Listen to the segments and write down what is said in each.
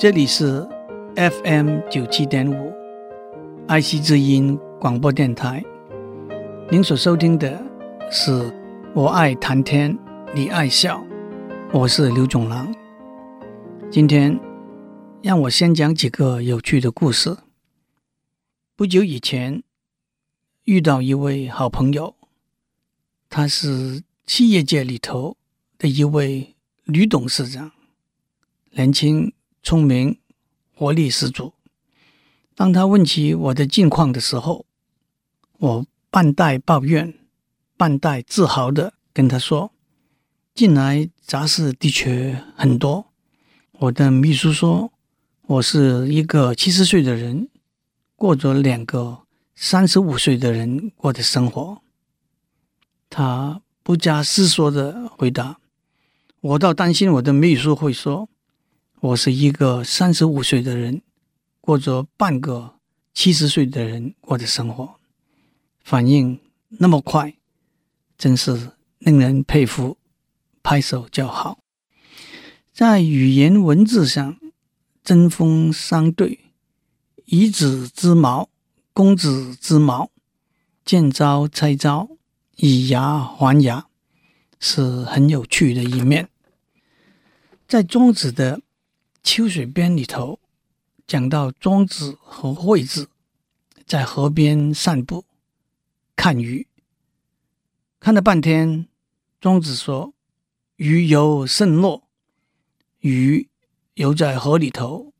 这里是 FM 九七点五爱惜之音广播电台。您所收听的是我爱谈天，你爱笑，我是刘总郎。今天让我先讲几个有趣的故事。不久以前遇到一位好朋友，他是企业界里头的一位女董事长，年轻。聪明，活力十足。当他问起我的近况的时候，我半带抱怨，半带自豪的跟他说：“近来杂事的确很多。我的秘书说，我是一个七十岁的人，过着两个三十五岁的人过的生活。”他不假思索的回答：“我倒担心我的秘书会说。”我是一个三十五岁的人，过着半个七十岁的人过的生活，反应那么快，真是令人佩服，拍手叫好。在语言文字上针锋相对，以子之矛攻子之矛，见招拆招，以牙还牙，是很有趣的一面。在庄子的秋水边里头讲到庄子和惠子在河边散步看鱼，看了半天，庄子说：“鱼游甚乐，鱼游在河里头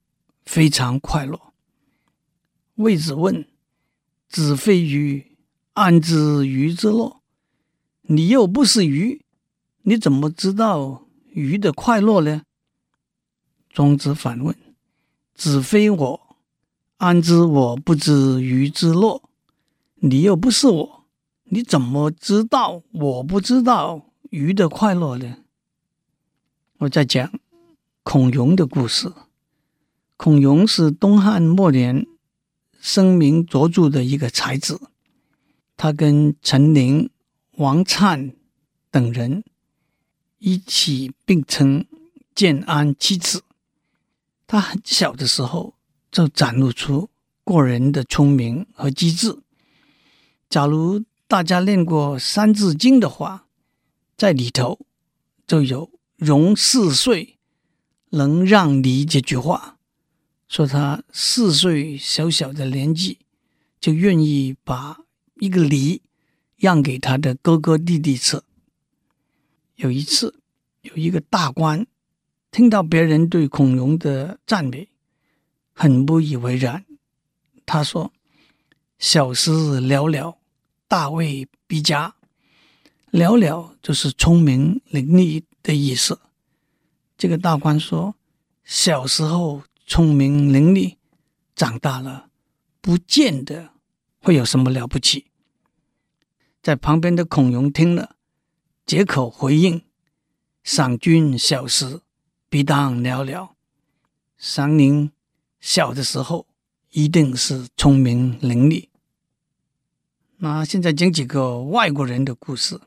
非常快乐。”惠子问：“子非鱼，安知鱼之乐？你又不是鱼，你怎么知道鱼的快乐呢？”庄子反问：“子非我，安知我不知鱼之乐？你又不是我，你怎么知道我不知道鱼的快乐呢？”我在讲孔融的故事。孔融是东汉末年声名卓著的一个才子，他跟陈琳、王粲等人一起并称建安七子。他很小的时候就展露出过人的聪明和机智。假如大家练过《三字经》的话，在里头就有“融四岁能让梨”这句话，说他四岁小小的年纪就愿意把一个梨让给他的哥哥弟弟吃。有一次，有一个大官。听到别人对孔融的赞美，很不以为然。他说：“小师寥寥，大未必佳。寥寥就是聪明伶俐的意思。”这个大官说：“小时候聪明伶俐，长大了不见得会有什么了不起。”在旁边的孔融听了，接口回应：“赏君小时。”必当寥寥，赏您小的时候一定是聪明伶俐。那现在讲几个外国人的故事。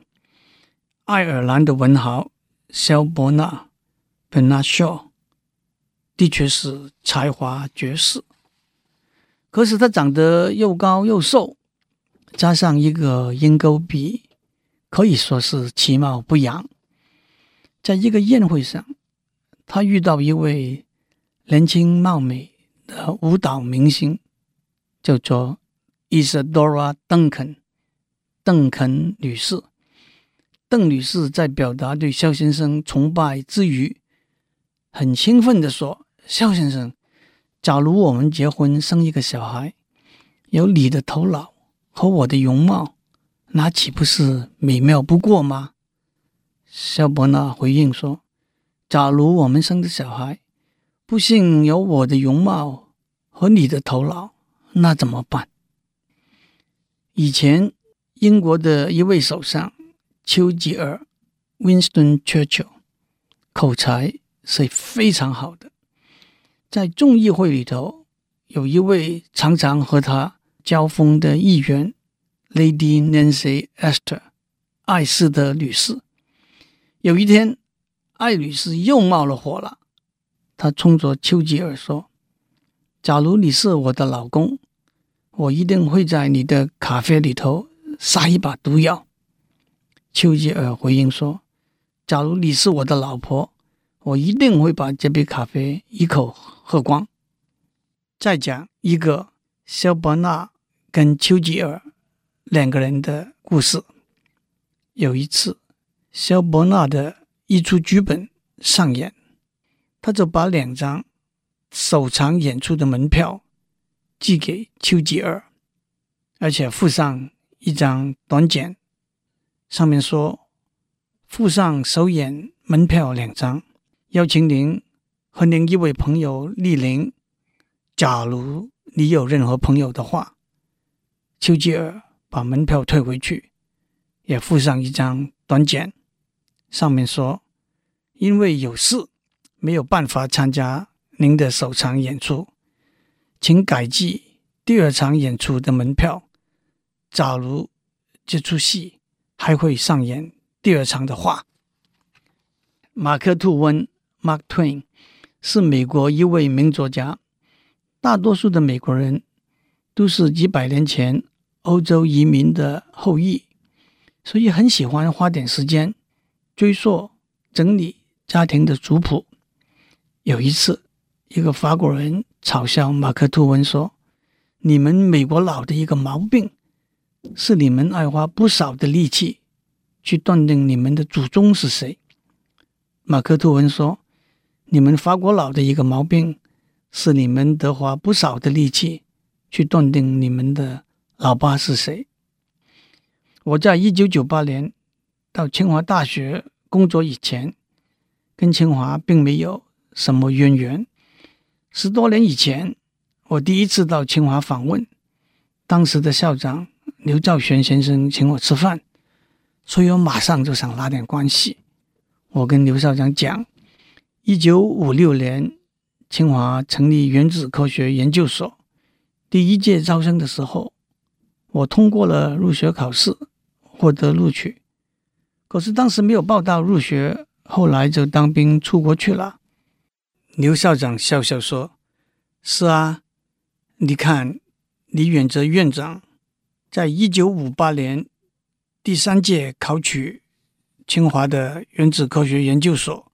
爱尔兰的文豪萧伯纳本纳肖的确是才华绝世，可是他长得又高又瘦，加上一个鹰钩鼻，可以说是其貌不扬。在一个宴会上，他遇到一位年轻貌美的舞蹈明星，叫做 Isadora Duncan，邓肯女士。邓女士在表达对肖先生崇拜之余，很兴奋地说：“肖先生，假如我们结婚生一个小孩，有你的头脑和我的容貌，那岂不是美妙不过吗？”萧伯纳回应说。假如我们生的小孩不幸有我的容貌和你的头脑，那怎么办？以前英国的一位首相丘吉尔 （Winston Churchill） 口才是非常好的，在众议会里头有一位常常和他交锋的议员 Lady Nancy Astor 艾斯的女士。有一天。艾女士又冒了火了，她冲着丘吉尔说：“假如你是我的老公，我一定会在你的咖啡里头撒一把毒药。”丘吉尔回应说：“假如你是我的老婆，我一定会把这杯咖啡一口喝光。”再讲一个萧伯纳跟丘吉尔两个人的故事。有一次，萧伯纳的一出剧本上演，他就把两张首场演出的门票寄给丘吉尔，而且附上一张短简。上面说，附上首演门票两张，邀请您和您一位朋友莅临。假如你有任何朋友的话，丘吉尔把门票退回去，也附上一张短简，上面说，因为有事没有办法参加您的首场演出，请改寄第二场演出的门票。假如这出戏。还会上演第二场的话。马克·吐温 （Mark Twain） 是美国一位名作家。大多数的美国人都是几百年前欧洲移民的后裔，所以很喜欢花点时间追溯、整理家庭的族谱。有一次，一个法国人嘲笑马克·吐温说：“你们美国佬的一个毛病。”是你们爱花不少的力气去断定你们的祖宗是谁。马克吐温说：“你们法国佬的一个毛病是你们得花不少的力气去断定你们的老爸是谁。”我在一九九八年到清华大学工作以前，跟清华并没有什么渊源。十多年以前，我第一次到清华访问，当时的校长。刘兆玄先生请我吃饭，所以我马上就想拉点关系。我跟刘校长讲，一九五六年清华成立原子科学研究所，第一届招生的时候，我通过了入学考试，获得录取。可是当时没有报到入学，后来就当兵出国去了。刘校长笑笑说：“是啊，你看，李远哲院长。”在一九五八年第三届考取清华的原子科学研究所，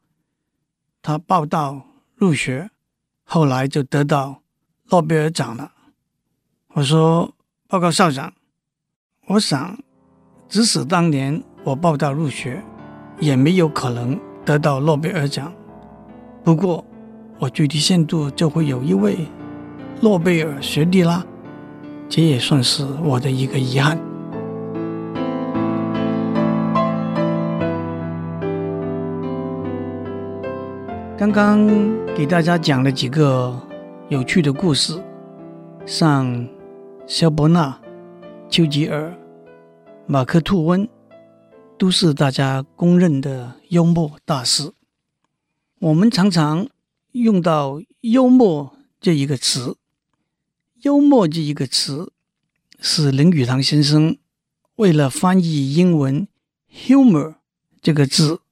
他报到入学，后来就得到诺贝尔奖了。我说：“报告校长，我想，即使当年我报到入学，也没有可能得到诺贝尔奖。不过，我最低限度就会有一位诺贝尔学弟啦。”这也算是我的一个遗憾。刚刚给大家讲了几个有趣的故事，像萧伯纳、丘吉尔、马克吐温，都是大家公认的幽默大师。我们常常用到“幽默”这一个词。幽默这一个词，是林语堂先生为了翻译英文 “humor” 这个字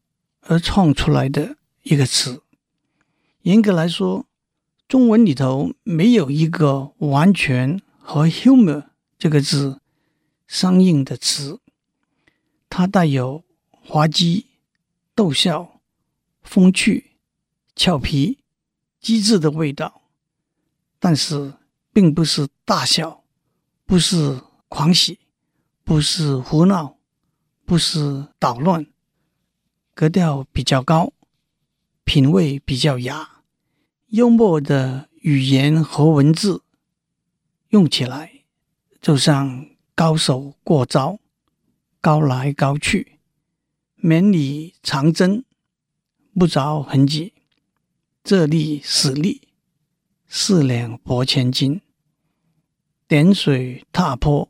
而创出来的一个词。严格来说，中文里头没有一个完全和 “humor” 这个字相应的词，它带有滑稽、逗笑、风趣、俏皮、机智的味道，但是。并不是大笑，不是狂喜，不是胡闹，不是捣乱，格调比较高，品味比较雅，幽默的语言和文字用起来就像高手过招，高来高去，绵里藏针，不着痕迹，这里使力，四两拨千斤。点水踏坡，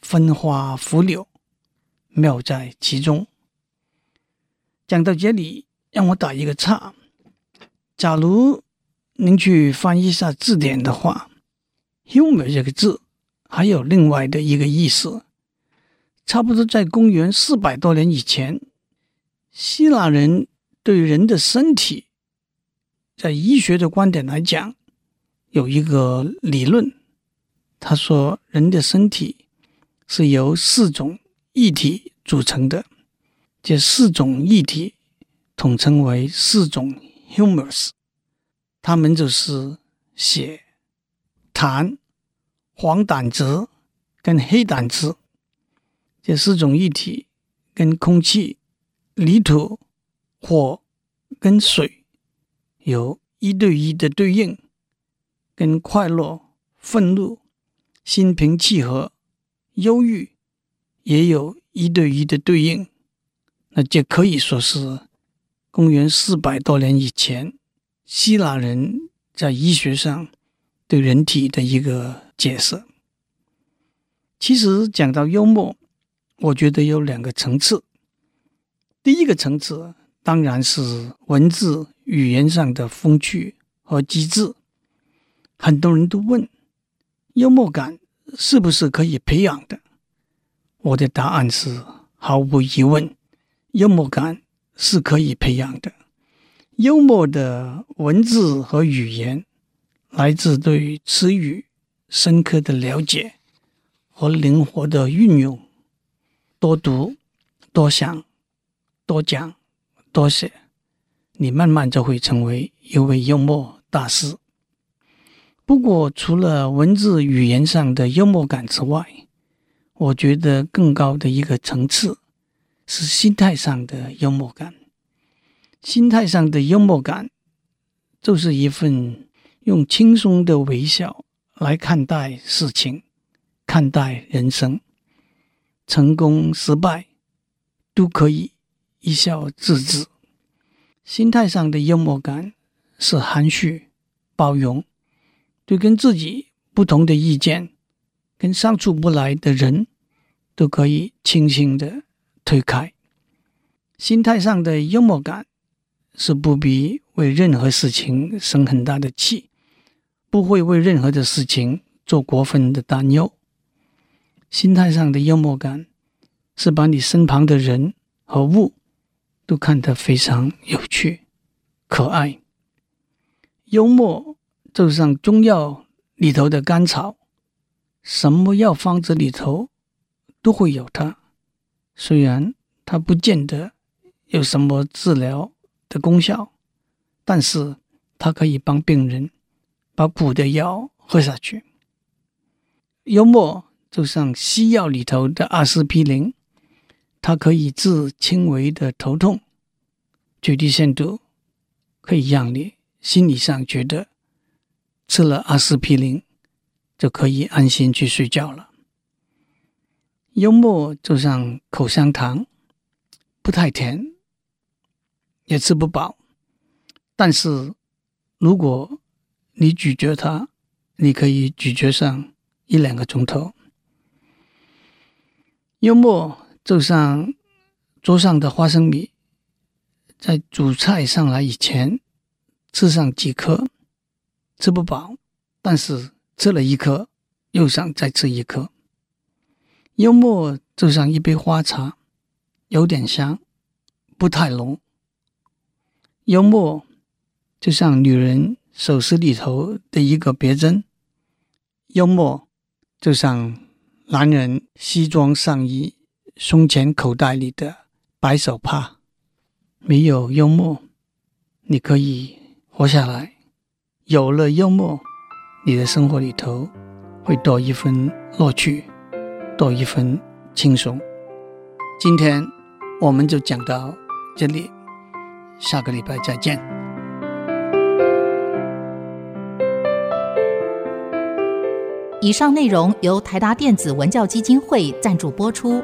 分花拂柳，妙在其中。讲到这里，让我打一个岔。假如您去翻译一下字典的话，“humor” 这个字还有另外的一个意思。差不多在公元四百多年以前，希腊人对人的身体在医学的观点来讲，有一个理论，他说人的身体是由四种液体组成的，这四种液体统称为四种 humors，它们就是血、痰、黄胆汁跟黑胆汁。这四种液体跟空气、泥土、火跟水有一对一的对应，跟快乐、愤怒、心平气和、忧郁也有一对一的对应。那这可以说是公元四百多年以前希腊人在医学上对人体的一个解释。其实讲到幽默，我觉得有两个层次。第一个层次当然是文字语言上的风趣和机智。很多人都问，幽默感是不是可以培养的？我的答案是毫无疑问，幽默感是可以培养的。幽默的文字和语言来自对词语深刻的了解和灵活的运用。多读，多想。多讲多写，你慢慢就会成为一位幽默大师。不过，除了文字语言上的幽默感之外，我觉得更高的一个层次是心态上的幽默感。心态上的幽默感，就是一份用轻松的微笑来看待事情、看待人生，成功失败都可以。一笑置之，心态上的幽默感是含蓄、包容，对跟自己不同的意见、跟相处不来的人，都可以轻轻的推开。心态上的幽默感是不必为任何事情生很大的气，不会为任何的事情做过分的担忧。心态上的幽默感是把你身旁的人和物。都看得非常有趣、可爱。幽默就像中药里头的甘草，什么药方子里头都会有它。虽然它不见得有什么治疗的功效，但是它可以帮病人把苦的药喝下去。幽默就像西药里头的阿司匹林。它可以治轻微的头痛，最低限度可以让你心理上觉得吃了阿司匹林就可以安心去睡觉了。幽默就像口香糖，不太甜，也吃不饱，但是如果你咀嚼它，你可以咀嚼上一两个钟头。幽默。就像桌上的花生米，在主菜上来以前吃上几颗，吃不饱，但是吃了一颗又想再吃一颗。幽默就像一杯花茶，有点香，不太浓。幽默就像女人首饰里头的一个别针。幽默就像男人西装上衣。胸前口袋里的白手帕，没有幽默，你可以活下来；有了幽默，你的生活里头会多一分乐趣，多一分轻松。今天我们就讲到这里，下个礼拜再见。以上内容由台达电子文教基金会赞助播出。